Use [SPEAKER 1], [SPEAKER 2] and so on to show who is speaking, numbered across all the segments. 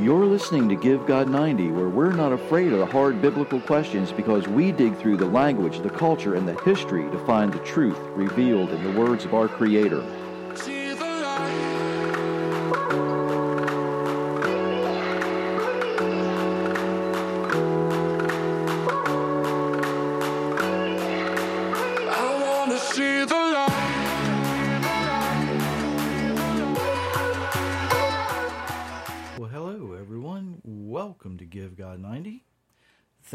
[SPEAKER 1] You're listening to Give God 90, where we're not afraid of the hard biblical questions because we dig through the language, the culture, and the history to find the truth revealed in the words of our Creator.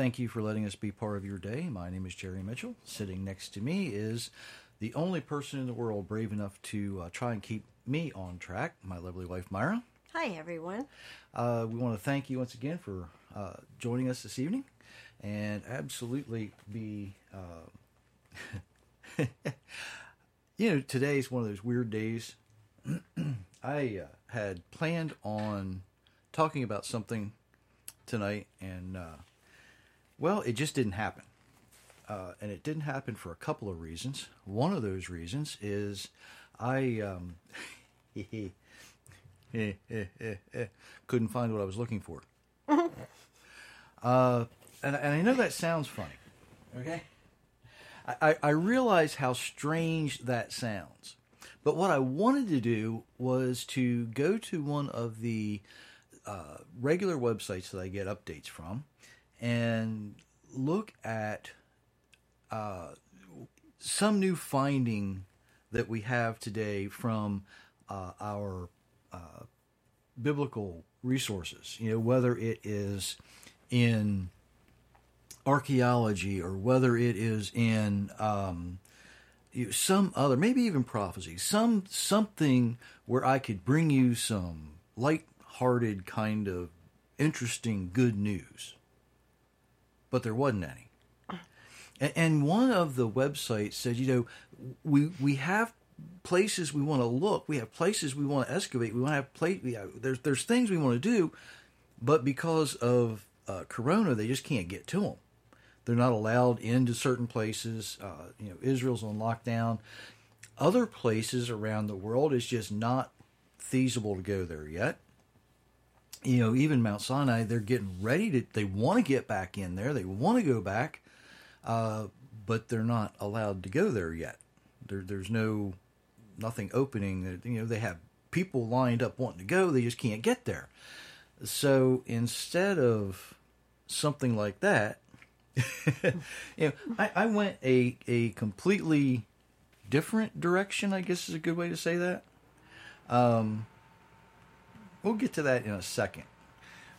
[SPEAKER 2] Thank you for letting us be part of your day. My name is Jerry Mitchell. Sitting next to me is the only person in the world brave enough to uh, try and keep me on track, my lovely wife, Myra.
[SPEAKER 3] Hi, everyone.
[SPEAKER 2] Uh, we want to thank you once again for uh, joining us this evening and absolutely be. Uh, you know, today's one of those weird days. I uh, had planned on talking about something tonight, and uh, well, it just didn't happen. Uh, and it didn't happen for a couple of reasons. One of those reasons is I um, couldn't find what I was looking for. uh, and, and I know that sounds funny. Okay. I, I, I realize how strange that sounds. But what I wanted to do was to go to one of the uh, regular websites that I get updates from and look at uh, some new finding that we have today from uh, our uh, biblical resources. You know, whether it is in archaeology or whether it is in um, you know, some other, maybe even prophecy, some something where I could bring you some light-hearted kind of interesting good news. But there wasn't any. And, one of the websites said, you know, we we have places we want to look, we have places we want to excavate, we want to have plate. We have, there's there's things we want to do, but because of uh, Corona, they just can't get to them. They're not allowed into certain places. Uh, you know, Israel's on lockdown. Other places around the world, it's just not feasible to go there yet. You know, even Mount Sinai, they're getting ready to. They want to get back in there. They want to go back, uh, but they're not allowed to go there yet. There, there's no nothing opening. You know, they have people lined up wanting to go. They just can't get there. So instead of something like that, you know, I, I went a a completely different direction. I guess is a good way to say that. Um, we'll get to that in a second.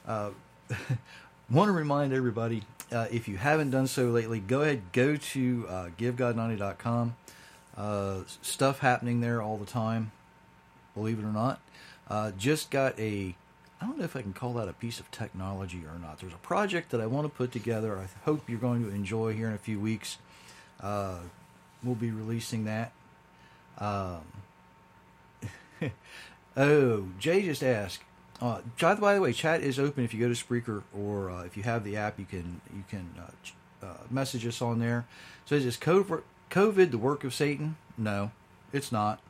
[SPEAKER 2] Uh, want to remind everybody uh, if you haven't done so lately, go ahead go to uh, givegod90.com. Uh, stuff happening there all the time. Believe it or not, uh, just got a I don't know if I can call that a piece of technology or not. There's a project that I want to put together. I hope you're going to enjoy here in a few weeks. Uh, we'll be releasing that. Um, oh, Jay just asked. Uh, by the way, chat is open. If you go to Spreaker or uh, if you have the app, you can you can uh, uh, message us on there. So is this COVID, the work of Satan? No, it's not.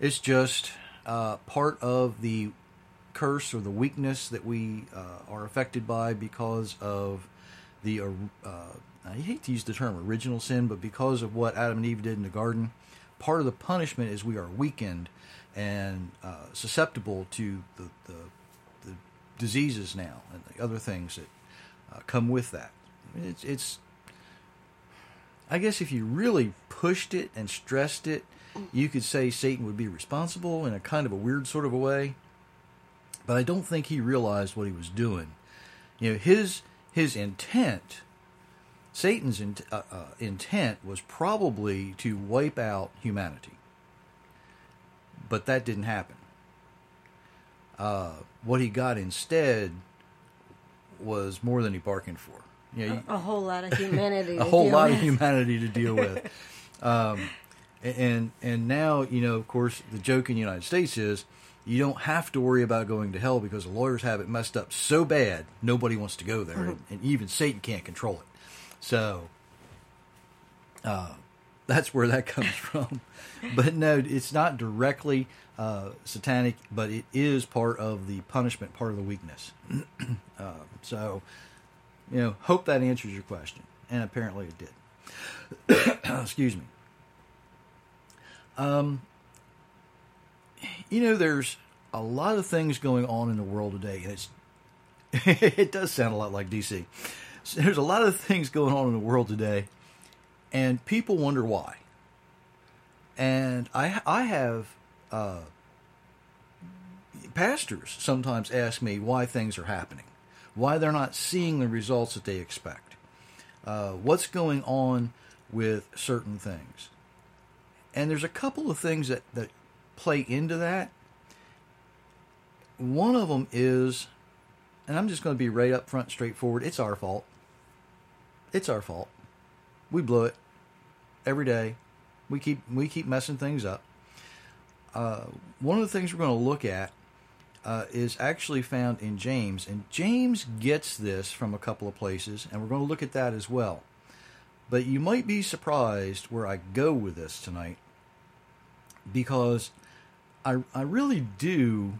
[SPEAKER 2] It's just uh, part of the curse or the weakness that we uh, are affected by because of the I hate to use the term original sin, but because of what Adam and Eve did in the garden, part of the punishment is we are weakened and uh, susceptible to the, the the diseases now and the other things that uh, come with that. It's it's I guess if you really pushed it and stressed it, you could say Satan would be responsible in a kind of a weird sort of a way but I don't think he realized what he was doing. You know, his his intent, Satan's in, uh, uh, intent was probably to wipe out humanity, but that didn't happen. Uh, what he got instead was more than he bargained for. You know,
[SPEAKER 3] A whole lot of humanity.
[SPEAKER 2] a
[SPEAKER 3] to
[SPEAKER 2] whole
[SPEAKER 3] deal
[SPEAKER 2] lot
[SPEAKER 3] with.
[SPEAKER 2] of humanity to deal with. um, and and now you know, of course, the joke in the United States is you don't have to worry about going to hell because the lawyers have it messed up so bad nobody wants to go there, and, and even Satan can't control it. So uh, that's where that comes from. But no, it's not directly. uh, satanic, but it is part of the punishment, part of the weakness. uh, so, you know, hope that answers your question, and apparently it did. Excuse me. Um, you know, there's a lot of things going on in the world today, and it's it does sound a lot like DC. So there's a lot of things going on in the world today, and people wonder why. And I I have uh, pastors sometimes ask me why things are happening, why they're not seeing the results that they expect, uh, what's going on with certain things. And there's a couple of things that, that play into that. One of them is, and I'm just going to be right up front, straightforward. It's our fault. It's our fault. We blew it every day. We keep we keep messing things up. Uh, one of the things we're going to look at uh, is actually found in James, and James gets this from a couple of places, and we're going to look at that as well. But you might be surprised where I go with this tonight, because I I really do.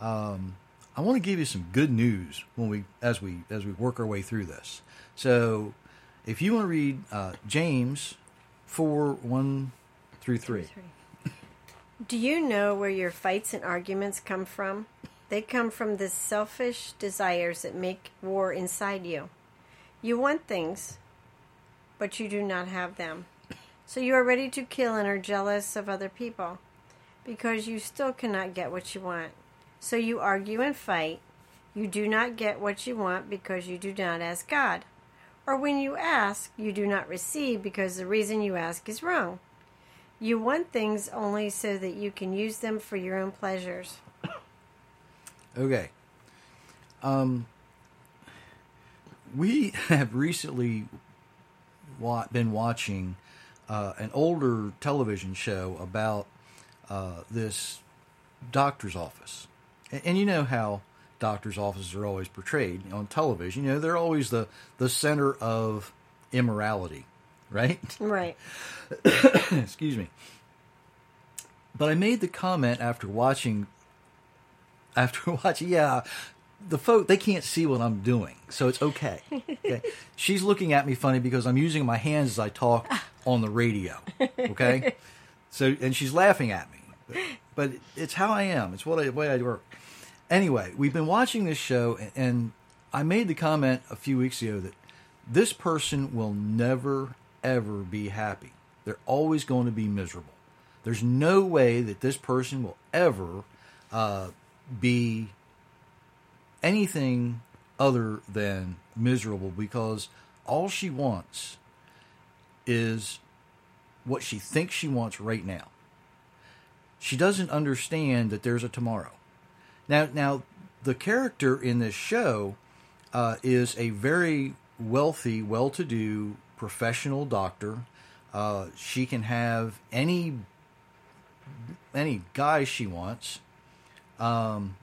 [SPEAKER 2] Um, I want to give you some good news when we as we as we work our way through this. So, if you want to read uh, James four one through three.
[SPEAKER 3] Do you know where your fights and arguments come from? They come from the selfish desires that make war inside you. You want things, but you do not have them. So you are ready to kill and are jealous of other people because you still cannot get what you want. So you argue and fight. You do not get what you want because you do not ask God. Or when you ask, you do not receive because the reason you ask is wrong. You want things only so that you can use them for your own pleasures.
[SPEAKER 2] Okay. Um, we have recently wa- been watching uh, an older television show about uh, this doctor's office. And, and you know how doctors' offices are always portrayed on television. You know, they're always the, the center of immorality, right?
[SPEAKER 3] Right.
[SPEAKER 2] Excuse me. But I made the comment after watching after watching yeah, the folk they can't see what I'm doing, so it's okay. Okay. She's looking at me funny because I'm using my hands as I talk on the radio. Okay? So and she's laughing at me. But, but it's how I am. It's what I, the way I work. Anyway, we've been watching this show and, I made the comment a few weeks ago that this person will never ever be happy. They're always going to be miserable. There's no way that this person will ever uh, be anything other than miserable because all she wants is what she thinks she wants right now. She doesn't understand that there's a tomorrow. Now, now the character in this show uh, is a very wealthy, well-to-do professional doctor. Uh, she can have any any guy she wants. Um,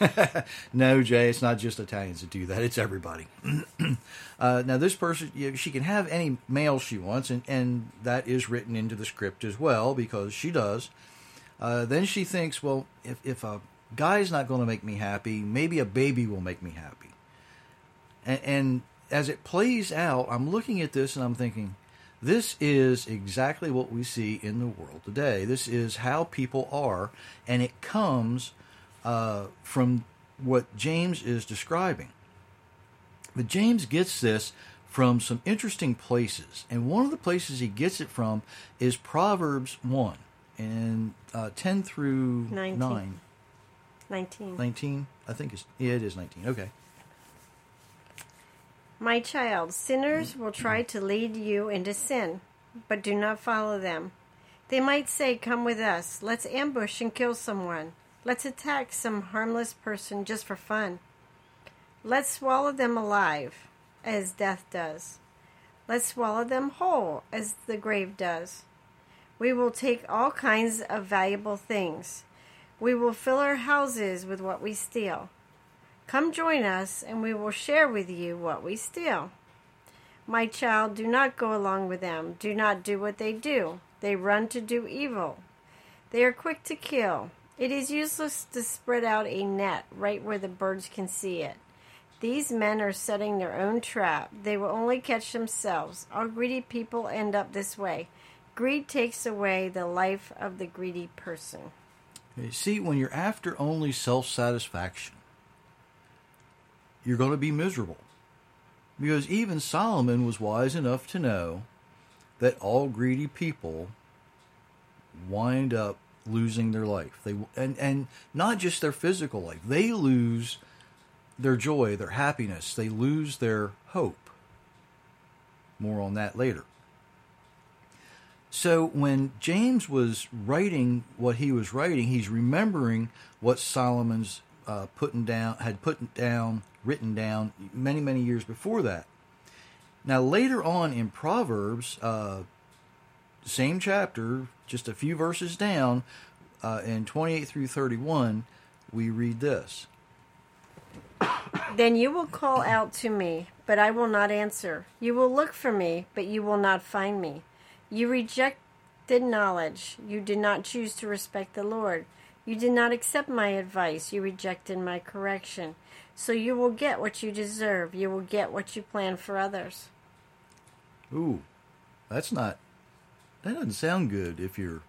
[SPEAKER 2] no, Jay, it's not just Italians that do that; it's everybody. uh, now, this person, you know, she can have any male she wants, and, and that is written into the script as well because she does. Uh, then she thinks, well, if if a guy's not going to make me happy, maybe a baby will make me happy. And, and as it plays out, I'm looking at this and I'm thinking, this is exactly what we see in the world today. This is how people are, and it comes uh, from what James is describing. But James gets this from some interesting places, and one of the places he gets it from is Proverbs 1 and uh, 10 through
[SPEAKER 3] 19.
[SPEAKER 2] 9.
[SPEAKER 3] 19.
[SPEAKER 2] 19? I think it's, yeah, it is 19. Okay.
[SPEAKER 3] My child, sinners mm-hmm. will try to lead you into sin, but do not follow them. They might say, Come with us. Let's ambush and kill someone. Let's attack some harmless person just for fun. Let's swallow them alive, as death does. Let's swallow them whole, as the grave does. We will take all kinds of valuable things. We will fill our houses with what we steal. Come join us, and we will share with you what we steal. My child, do not go along with them. Do not do what they do. They run to do evil. They are quick to kill. It is useless to spread out a net right where the birds can see it. These men are setting their own trap. They will only catch themselves. All greedy people end up this way. Greed takes away the life of the greedy person.
[SPEAKER 2] See, when you're after only self satisfaction, you're going to be miserable. Because even Solomon was wise enough to know that all greedy people wind up losing their life. They and and not just their physical life. They lose their joy, their happiness. They lose their hope. More on that later. So when James was writing what he was writing, he's remembering what Solomon's uh, putting down had put down, written down many many years before that. Now later on in Proverbs, uh, same chapter, just a few verses down, uh, in twenty eight through thirty one, we read this.
[SPEAKER 3] Then you will call out to me, but I will not answer. You will look for me, but you will not find me. You rejected knowledge. You did not choose to respect the Lord. You did not accept my advice. You rejected my correction. So you will get what you deserve. You will get what you plan for others.
[SPEAKER 2] Ooh, that's not. That doesn't sound good if you're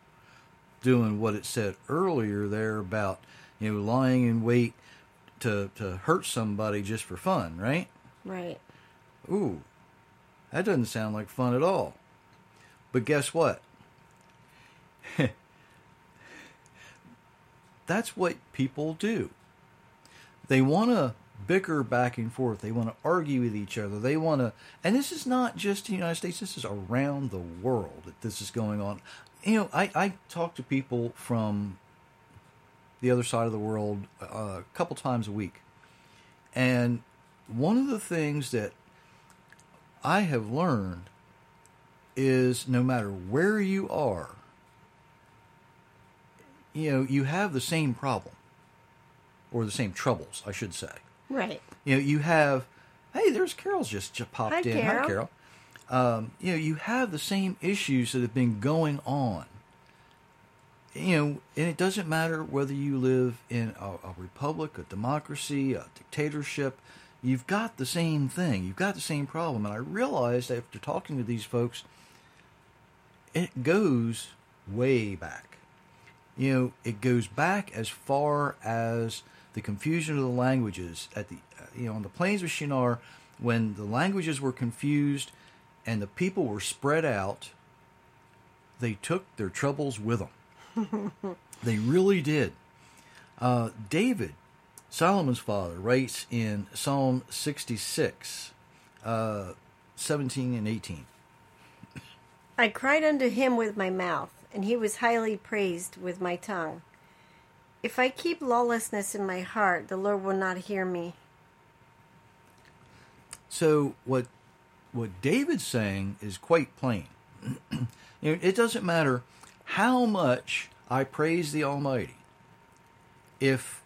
[SPEAKER 2] doing what it said earlier there about you know lying in wait to to hurt somebody just for fun, right?
[SPEAKER 3] Right.
[SPEAKER 2] Ooh, that doesn't sound like fun at all. But guess what? That's what people do. They want to bicker back and forth. They want to argue with each other. They want to, and this is not just the United States. This is around the world that this is going on. You know, I, I talk to people from the other side of the world uh, a couple times a week. And one of the things that I have learned is no matter where you are, you know, you have the same problem or the same troubles, I should say.
[SPEAKER 3] Right.
[SPEAKER 2] You know, you have, hey, there's Carol's just, just popped
[SPEAKER 3] Hi,
[SPEAKER 2] in. Hi,
[SPEAKER 3] Carol.
[SPEAKER 2] Carol. Um, you know, you have the same issues that have been going on. You know, and it doesn't matter whether you live in a, a republic, a democracy, a dictatorship. You've got the same thing. You've got the same problem. And I realized after talking to these folks, it goes way back. You know, it goes back as far as the confusion of the languages at the you know on the plains of Shinar when the languages were confused and the people were spread out. They took their troubles with them. they really did. Uh, David, Solomon's father, writes in Psalm 66, uh, 17 and 18.
[SPEAKER 3] I cried unto him with my mouth, and he was highly praised with my tongue. If I keep lawlessness in my heart, the Lord will not hear me.
[SPEAKER 2] So what what David's saying is quite plain. it doesn't matter how much I praise the Almighty. If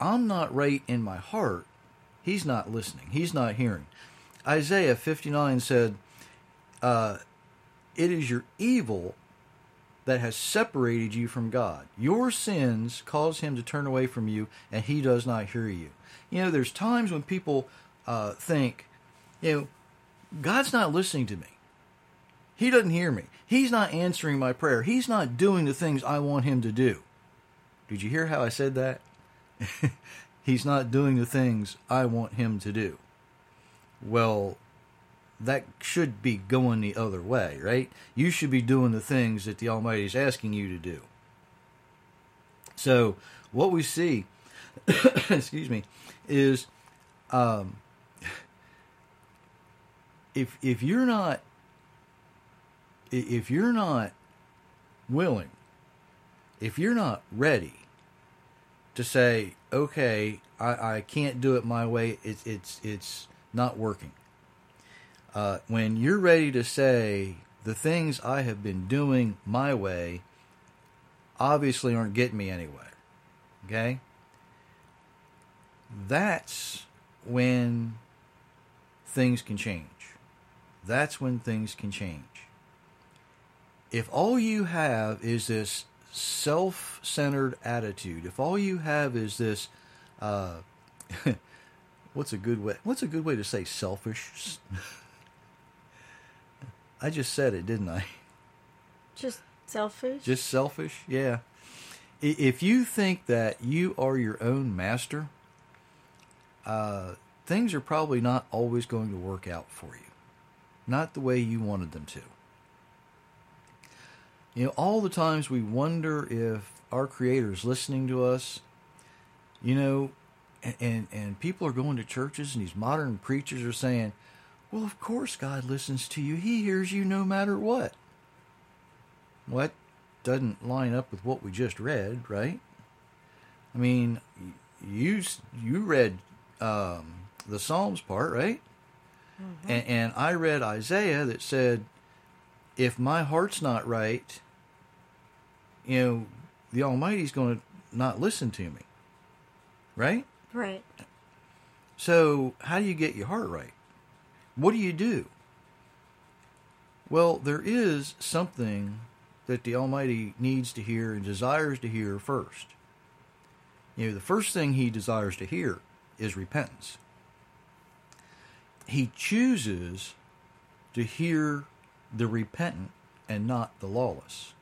[SPEAKER 2] I'm not right in my heart, he's not listening. He's not hearing. Isaiah 59 said, uh, "It is your evil that has separated you from God. Your sins cause him to turn away from you, and he does not hear you." You know, there's times when people uh, think, you know, God's not listening to me. He doesn't hear me. He's not answering my prayer. He's not doing the things I want him to do. Did you hear how I said that? He's not doing the things I want him to do. Well, that should be going the other way, right? You should be doing the things that the Almighty is asking you to do. So, what we see, excuse me, is um, if if you're not if you're not willing, if you're not ready to say, okay, I, I can't do it my way, it's it's it's not working. Uh, when you're ready to say the things I have been doing my way obviously aren't getting me anywhere, okay? That's when things can change. That's when things can change. If all you have is this self-centered attitude, if all you have is this, uh, what's a good way? What's a good way to say selfish? I just said it, didn't I?
[SPEAKER 3] Just selfish.
[SPEAKER 2] Just selfish? Yeah. If you think that you are your own master, uh, things are probably not always going to work out for you. Not the way you wanted them to. You know, all the times we wonder if our Creator is listening to us, you know, and, and, and people are going to churches and these modern preachers are saying, well, of course God listens to you. He hears you no matter what. What doesn't line up with what we just read, right? I mean, you you read um, the Psalms part, right? And, and I read Isaiah that said, if my heart's not right, you know, the Almighty's going to not listen to me, right?
[SPEAKER 3] right.
[SPEAKER 2] So, how do you get your heart right? What do you do? Well, there is something that the Almighty needs to hear and desires to hear first. You know, the first thing He desires to hear is repentance. He chooses to hear the repentant and not the lawless.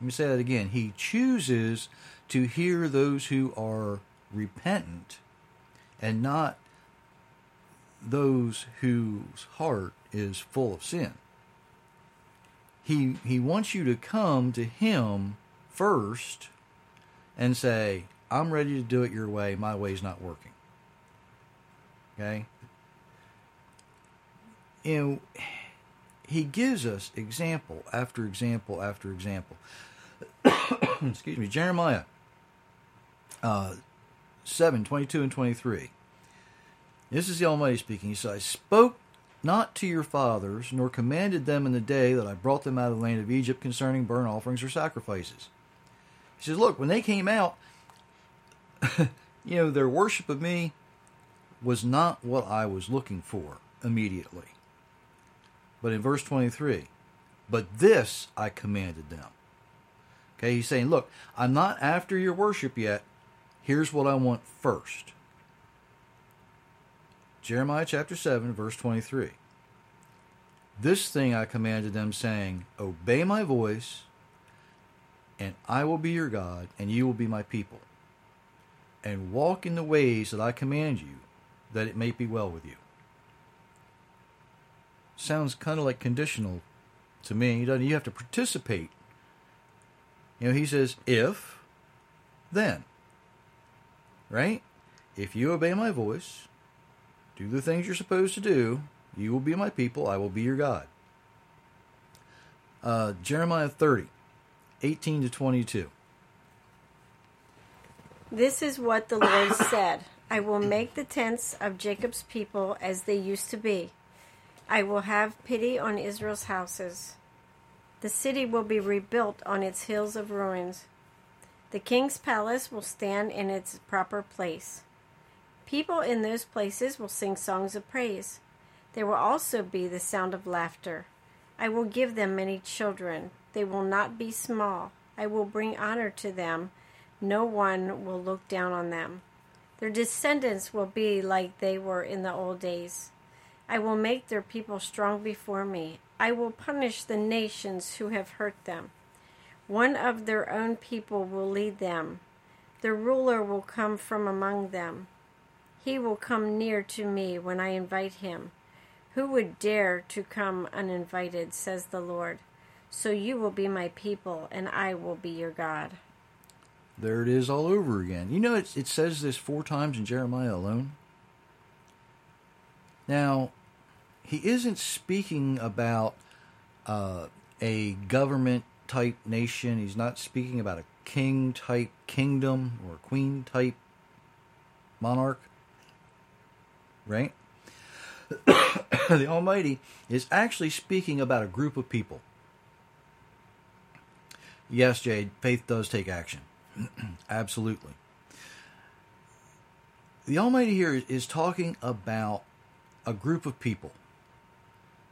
[SPEAKER 2] Let me say that again. He chooses to hear those who are repentant and not those whose heart is full of sin. He, he wants you to come to him first and say, I'm ready to do it your way. My way's not working. Okay? You know, he gives us example after example after example. Excuse me, Jeremiah uh, 7 22 and 23. This is the Almighty speaking. He says, I spoke not to your fathers, nor commanded them in the day that I brought them out of the land of Egypt concerning burnt offerings or sacrifices. He says, Look, when they came out, you know, their worship of me was not what I was looking for immediately. But in verse 23, but this I commanded them. Okay, he's saying, Look, I'm not after your worship yet. Here's what I want first. Jeremiah chapter 7, verse 23. This thing I commanded them, saying, Obey my voice, and I will be your God, and you will be my people. And walk in the ways that I command you, that it may be well with you. Sounds kind of like conditional to me. You have to participate? You know, he says, if, then. Right? If you obey my voice, do the things you're supposed to do, you will be my people, I will be your God. Uh, Jeremiah 30, 18 to 22.
[SPEAKER 3] This is what the Lord said I will make the tents of Jacob's people as they used to be. I will have pity on Israel's houses. The city will be rebuilt on its hills of ruins. The king's palace will stand in its proper place. People in those places will sing songs of praise. There will also be the sound of laughter. I will give them many children. They will not be small. I will bring honor to them. No one will look down on them. Their descendants will be like they were in the old days. I will make their people strong before me. I will punish the nations who have hurt them. One of their own people will lead them. The ruler will come from among them. He will come near to me when I invite him. Who would dare to come uninvited, says the Lord? So you will be my people, and I will be your God.
[SPEAKER 2] There it is all over again. You know, it, it says this four times in Jeremiah alone. Now, he isn't speaking about uh, a government type nation. He's not speaking about a king type kingdom or queen type monarch. Right? the Almighty is actually speaking about a group of people. Yes, Jade, faith does take action. Absolutely. The Almighty here is talking about a group of people,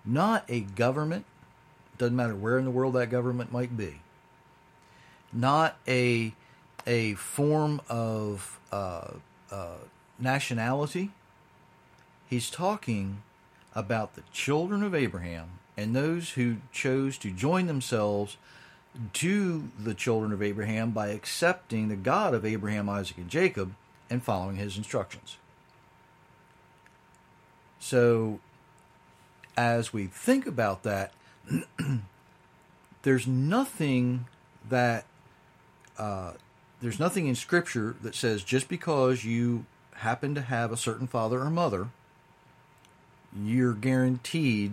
[SPEAKER 2] not a government. Doesn't matter where in the world that government might be. not a a form of uh, uh, nationality. He's talking about the children of Abraham and those who chose to join themselves to the children of Abraham by accepting the God of Abraham, Isaac, and Jacob and following his instructions. So, as we think about that, there's nothing that uh, there's nothing in Scripture that says just because you happen to have a certain father or mother, you're guaranteed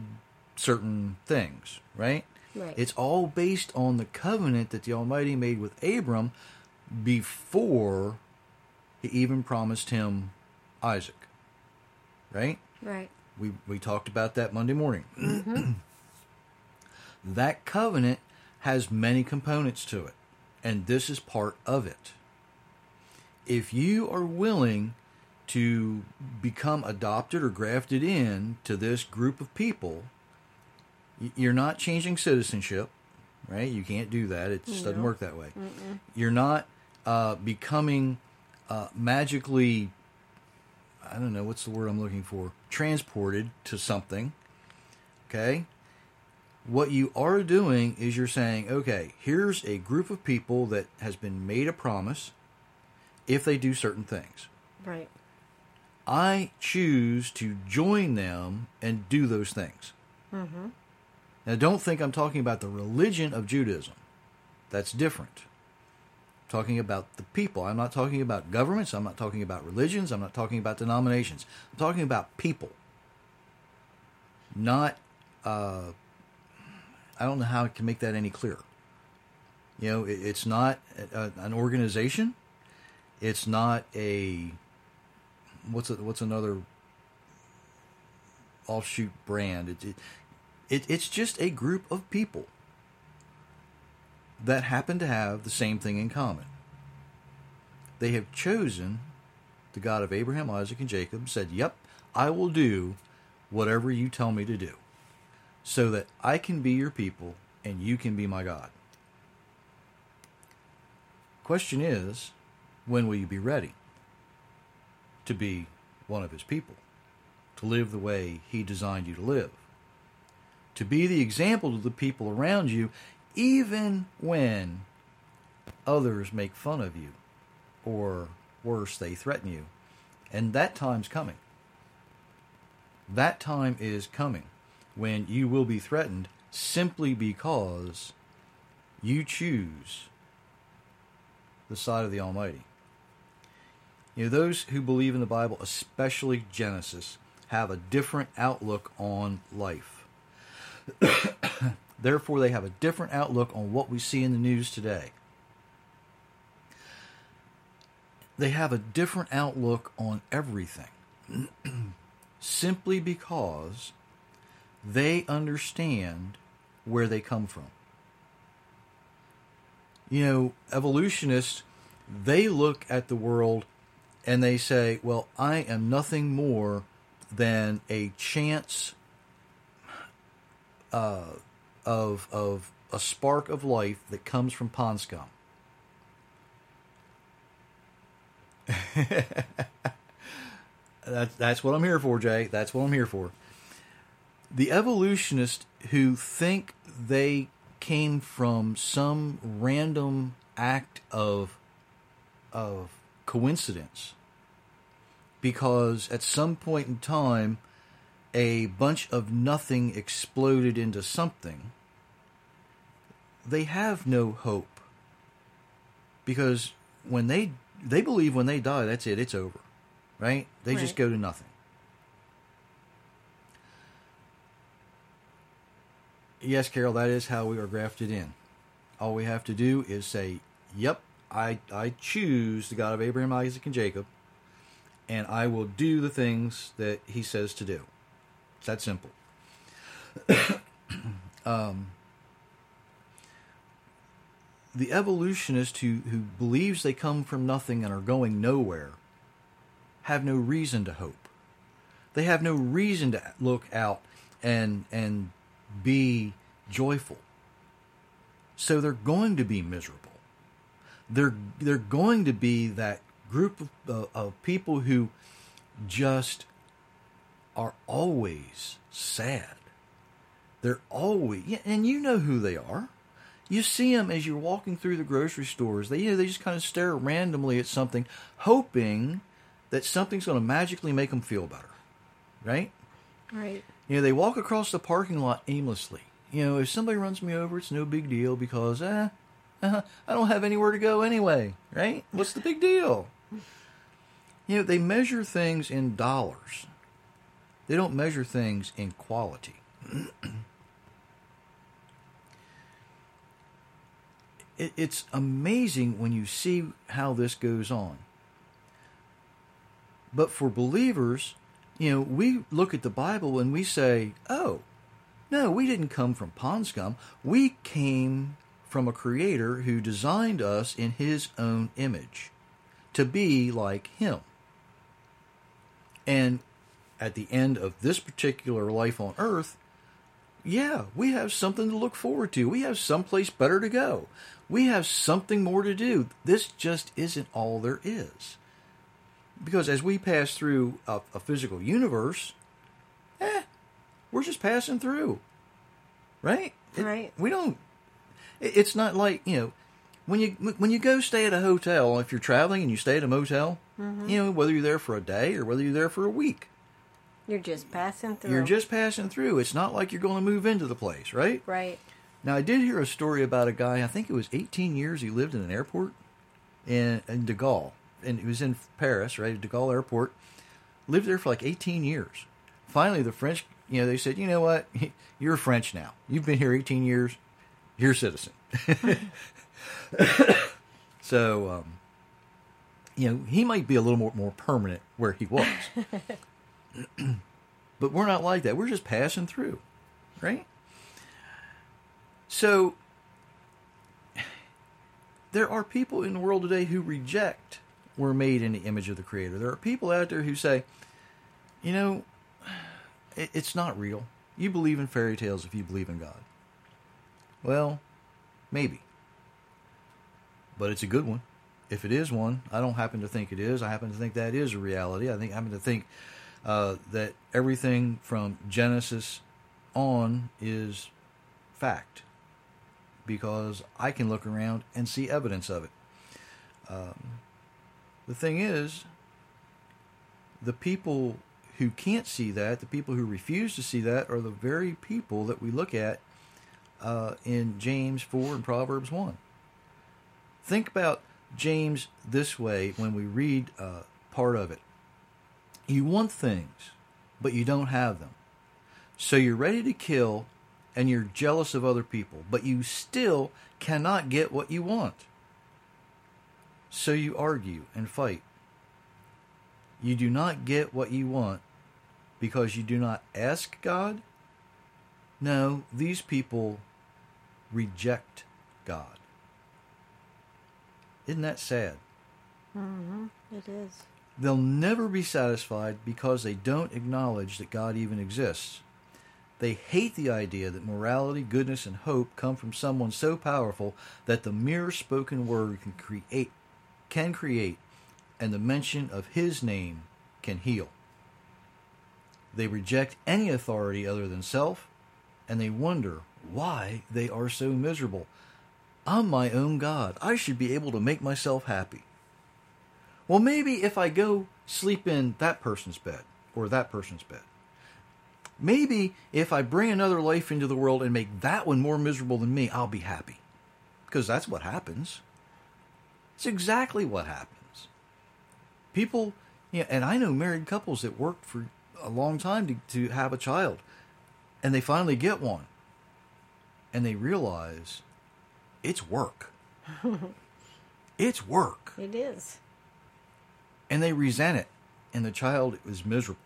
[SPEAKER 2] certain things, right?
[SPEAKER 3] Right.
[SPEAKER 2] It's all based on the covenant that the Almighty made with Abram before he even promised him Isaac. Right?
[SPEAKER 3] Right.
[SPEAKER 2] We we talked about that Monday morning. Mm-hmm. that covenant has many components to it, and this is part of it. If you are willing to become adopted or grafted in to this group of people, you're not changing citizenship, right? You can't do that. It just doesn't work that way. You're not uh, becoming uh, magically I don't know what's the word I'm looking for, transported to something. Okay? What you are doing is you're saying, okay, here's a group of people that has been made a promise if they do certain things.
[SPEAKER 3] Right.
[SPEAKER 2] I choose to join them and do those things.
[SPEAKER 3] Mm-hmm.
[SPEAKER 2] Now, don't think I'm talking about the religion of Judaism. That's different. I'm talking about the people. I'm not talking about governments. I'm not talking about religions. I'm not talking about denominations. I'm talking about people. Not, uh, I don't know how I can make that any clearer. You know, it, it's not a, an organization. It's not a what's a, what's another offshoot brand. It, it, it it's just a group of people that happen to have the same thing in common. They have chosen the God of Abraham, Isaac, and Jacob, said, Yep, I will do whatever you tell me to do, so that I can be your people and you can be my God. Question is, when will you be ready to be one of his people, to live the way he designed you to live, to be the example to the people around you, even when others make fun of you, or worse, they threaten you. And that time's coming. That time is coming when you will be threatened simply because you choose the side of the Almighty. You know, those who believe in the Bible, especially Genesis, have a different outlook on life. Therefore, they have a different outlook on what we see in the news today. They have a different outlook on everything simply because they understand where they come from. You know, evolutionists, they look at the world and they say, well, I am nothing more than a chance uh, of, of a spark of life that comes from pond scum. that's, that's what I'm here for, Jay. That's what I'm here for. The evolutionists who think they came from some random act of of coincidence because at some point in time a bunch of nothing exploded into something. They have no hope. Because when they they believe when they die that's it it's over right? They just go to nothing. Yes carol that is how we are grafted in. All we have to do is say yep i i choose the god of abraham isaac and jacob and i will do the things that he says to do it's that simple um, the evolutionist who, who believes they come from nothing and are going nowhere have no reason to hope. They have no reason to look out and and be joyful. So they're going to be miserable. they're they're going to be that group of, uh, of people who just are always sad. They're always, and you know who they are. You see them as you're walking through the grocery stores. They, you know, they just kind of stare randomly at something, hoping that something's going to magically make them feel better, right?
[SPEAKER 3] Right.
[SPEAKER 2] You know, they walk across the parking lot aimlessly. You know, if somebody runs me over, it's no big deal because, eh, uh, I don't have anywhere to go anyway, right? What's the big deal? You know, they measure things in dollars. They don't measure things in quality. it, it's amazing when you see how this goes on. But for believers, you know, we look at the Bible and we say, oh, no, we didn't come from pond scum. We came from a creator who designed us in his own image to be like him. And at the end of this particular life on earth, yeah, we have something to look forward to. We have someplace better to go. We have something more to do. This just isn't all there is. Because as we pass through a, a physical universe, eh, we're just passing through. Right? It-
[SPEAKER 3] Right.
[SPEAKER 2] we don't it- it's not like, you know, when you when you go stay at a hotel, if you're traveling and you stay at a motel, mm-hmm. you know, whether you're there for a day or whether you're there for a week,
[SPEAKER 3] You're just passing through.
[SPEAKER 2] you're just passing through. It's not like you're going to move into the place, right?
[SPEAKER 3] right.
[SPEAKER 2] Now, I did hear a story about a guy, I think it was 18 years he lived in an airport in, in De Gaulle. And he was in Paris, right? De Gaulle Airport. Lived there for like 18 years. Finally, the French, you know, they said, you know what? You're French now. You've been here 18 years. You're a citizen. so, um, you know, he might be a little more, more permanent where he was. but we're not like that. We're just passing through, right? So there are people in the world today who reject we're made in the image of the creator. There are people out there who say, you know, it, it's not real. You believe in fairy tales if you believe in God. Well, maybe. But it's a good one. If it is one, I don't happen to think it is. I happen to think that is a reality. I think I happen to think uh, that everything from Genesis on is fact because I can look around and see evidence of it. Um, the thing is, the people who can't see that, the people who refuse to see that, are the very people that we look at uh, in James 4 and Proverbs 1. Think about James this way when we read uh, part of it. You want things, but you don't have them. So you're ready to kill and you're jealous of other people, but you still cannot get what you want. So you argue and fight. You do not get what you want because you do not ask God? No, these people reject God. Isn't that sad? Mhm.
[SPEAKER 3] It is.
[SPEAKER 2] They'll never be satisfied because they don't acknowledge that God even exists. They hate the idea that morality, goodness, and hope come from someone so powerful that the mere spoken word can create, can create, and the mention of His name can heal. They reject any authority other than self, and they wonder why they are so miserable. I'm my own God. I should be able to make myself happy. Well, maybe if I go sleep in that person's bed or that person's bed, maybe if I bring another life into the world and make that one more miserable than me, I'll be happy. Because that's what happens. It's exactly what happens. People, you know, and I know married couples that worked for a long time to, to have a child, and they finally get one, and they realize it's work. it's work
[SPEAKER 3] It is.
[SPEAKER 2] and they resent it, and the child is miserable.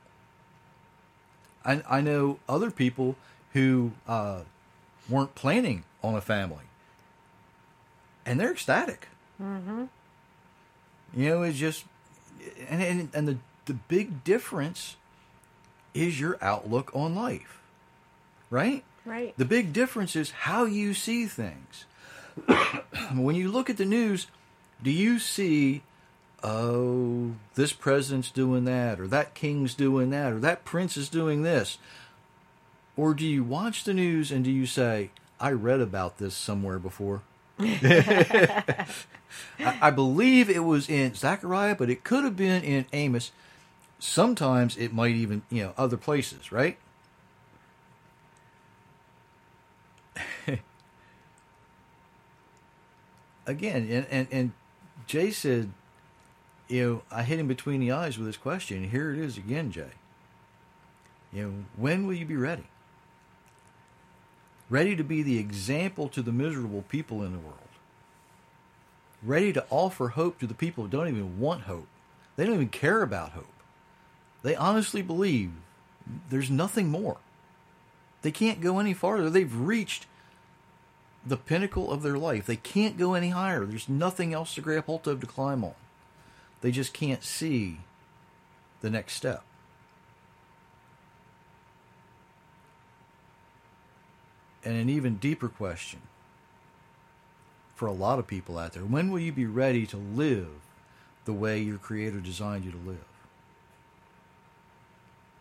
[SPEAKER 2] I, I know other people who uh, weren't planning on a family, and they're ecstatic. Mm-hmm. You know, it's just, and and, and the the big difference is your outlook on life, right?
[SPEAKER 3] Right.
[SPEAKER 2] The big difference is how you see things. when you look at the news, Do you see, oh, this president's doing that, or that king's doing that, or that prince is doing this? Or do you watch the news and do you say, I read about this somewhere before? I, believe it was in Zechariah, but it could have been in Amos. Sometimes it might even, you know, other places, right? Again, and, and, and Jay said, you know, I hit him between the eyes with this question. Here it is again, Jay. You know, when will you be ready? Ready to be the example to the miserable people in the world. Ready to offer hope to the people who don't even want hope. They don't even care about hope. They honestly believe there's nothing more. They can't go any farther. They've reached the pinnacle of their life. They can't go any higher. There's nothing else to grab hold of to climb on. They just can't see the next step. And an even deeper question for a lot of people out there when will you be ready to live the way your Creator designed you to live?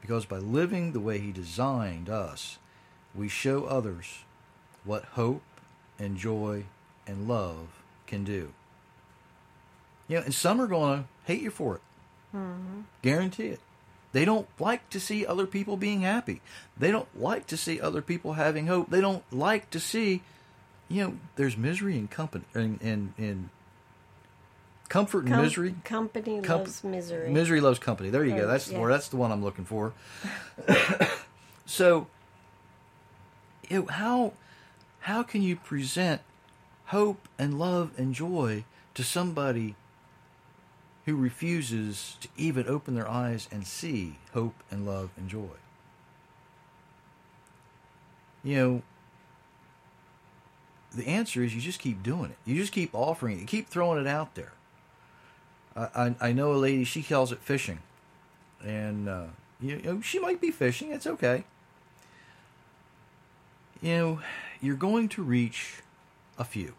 [SPEAKER 2] Because by living the way He designed us, we show others what hope and joy and love can do. You know, and some are going to hate you for it. Mm-hmm. Guarantee it. They don't like to see other people being happy. They don't like to see other people having hope. They don't like to see, you know, there's misery and company and and, and comfort and
[SPEAKER 3] Com-
[SPEAKER 2] misery.
[SPEAKER 3] Company
[SPEAKER 2] Com-
[SPEAKER 3] loves misery.
[SPEAKER 2] Misery loves company. There you go. That's the word. That's the one I'm looking for. so, you know, how how can you present hope and love and joy to somebody who refuses to even open their eyes and see hope and love and joy? You know, the answer is you just keep doing it. You just keep offering it. You keep throwing it out there. I, I, I know a lady, she calls it fishing. And, uh, you know, she might be fishing. It's okay. You know, you're going to reach a few.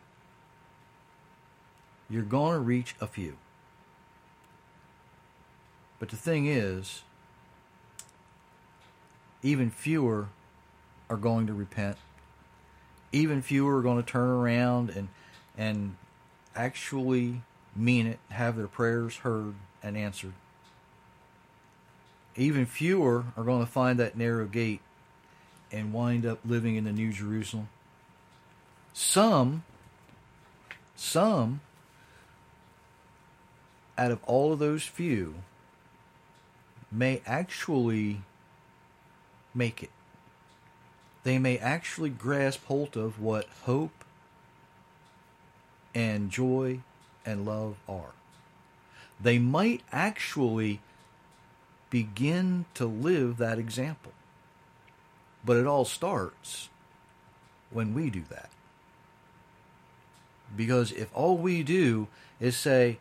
[SPEAKER 2] You're going to reach a few. But the thing is, even fewer are going to repent. Even fewer are going to turn around and and actually mean it, have their prayers heard and answered. Even fewer are going to find that narrow gate and wind up living in the New Jerusalem. Some, some, out of all of those few, may actually make it. They may actually grasp hold of what hope and joy and love are. They might actually begin to live that example. But it all starts when we do that. Because if all we do is say,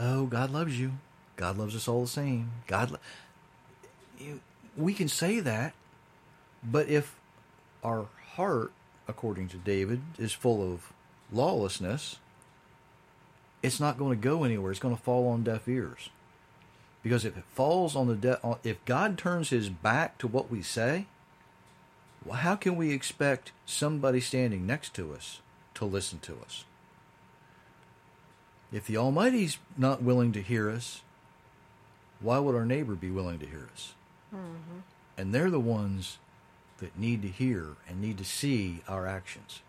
[SPEAKER 2] "Oh, God loves you. God loves us all the same. God lo-, we can say that, but if our heart, according to David, is full of lawlessness, it's not going to go anywhere. It's going to fall on deaf ears. Because if it falls on the de- if God turns his back to what we say, how can we expect somebody standing next to us to listen to us? If the Almighty's not willing to hear us, why would our neighbor be willing to hear us? Mm-hmm. And they're the ones that need to hear and need to see our actions.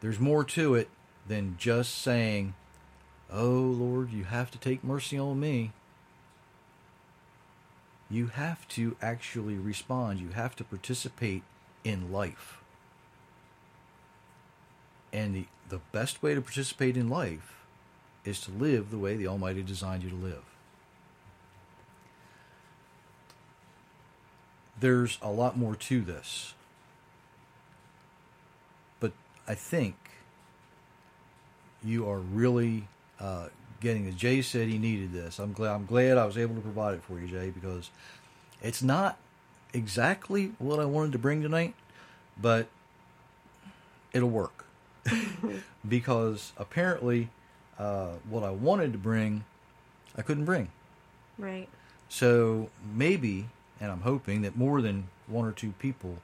[SPEAKER 2] There's more to it than just saying, Oh Lord, you have to take mercy on me. You have to actually respond. You have to participate in life. And the, the best way to participate in life is to live the way the Almighty designed you to live. There's a lot more to this. But I think you are really uh, getting it. Jay said he needed this. I'm glad. I'm glad I was able to provide it for you, Jay, because it's not exactly what I wanted to bring tonight, but it'll work. because apparently uh, what I wanted to bring, I couldn't bring.
[SPEAKER 3] Right.
[SPEAKER 2] So maybe, and I'm hoping that more than one or two people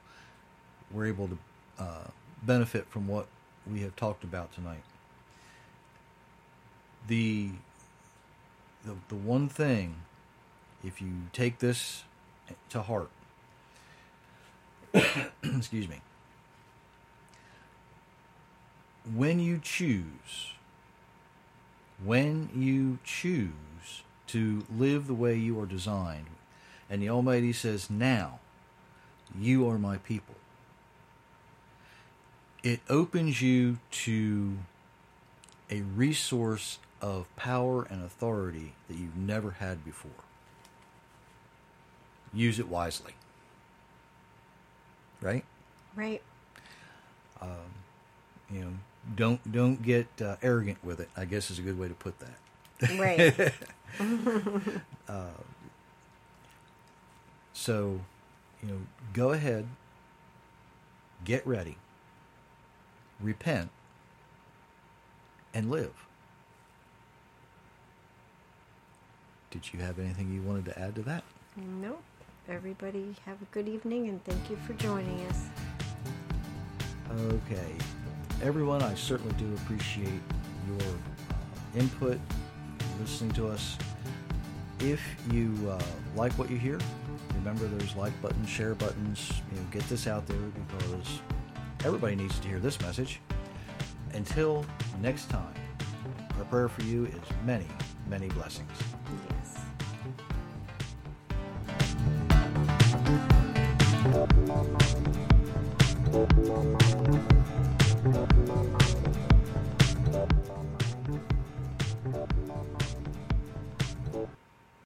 [SPEAKER 2] were able to uh, benefit from what we have talked about tonight. The, the the one thing, if you take this to heart, excuse me, when you choose, when you choose to live the way you are designed, and the Almighty says, Now, you are my people, it opens you to a resource of power and authority that you've never had before. Use it wisely. Right?
[SPEAKER 3] Right.
[SPEAKER 2] You know, don't don't get uh, arrogant with it. I guess is a good way to put that.
[SPEAKER 3] Right.
[SPEAKER 2] So, you know, go ahead, get ready, repent, and live. Did you have anything you wanted to add to that?
[SPEAKER 3] nope. Everybody have a good evening and thank you for joining us.
[SPEAKER 2] Okay. Everyone, I certainly do appreciate your uh, input, listening to us. If you uh, like what you hear, remember there's like buttons, share buttons. You know, get this out there because everybody needs to hear this message. Until next time, our prayer for you is many, many blessings.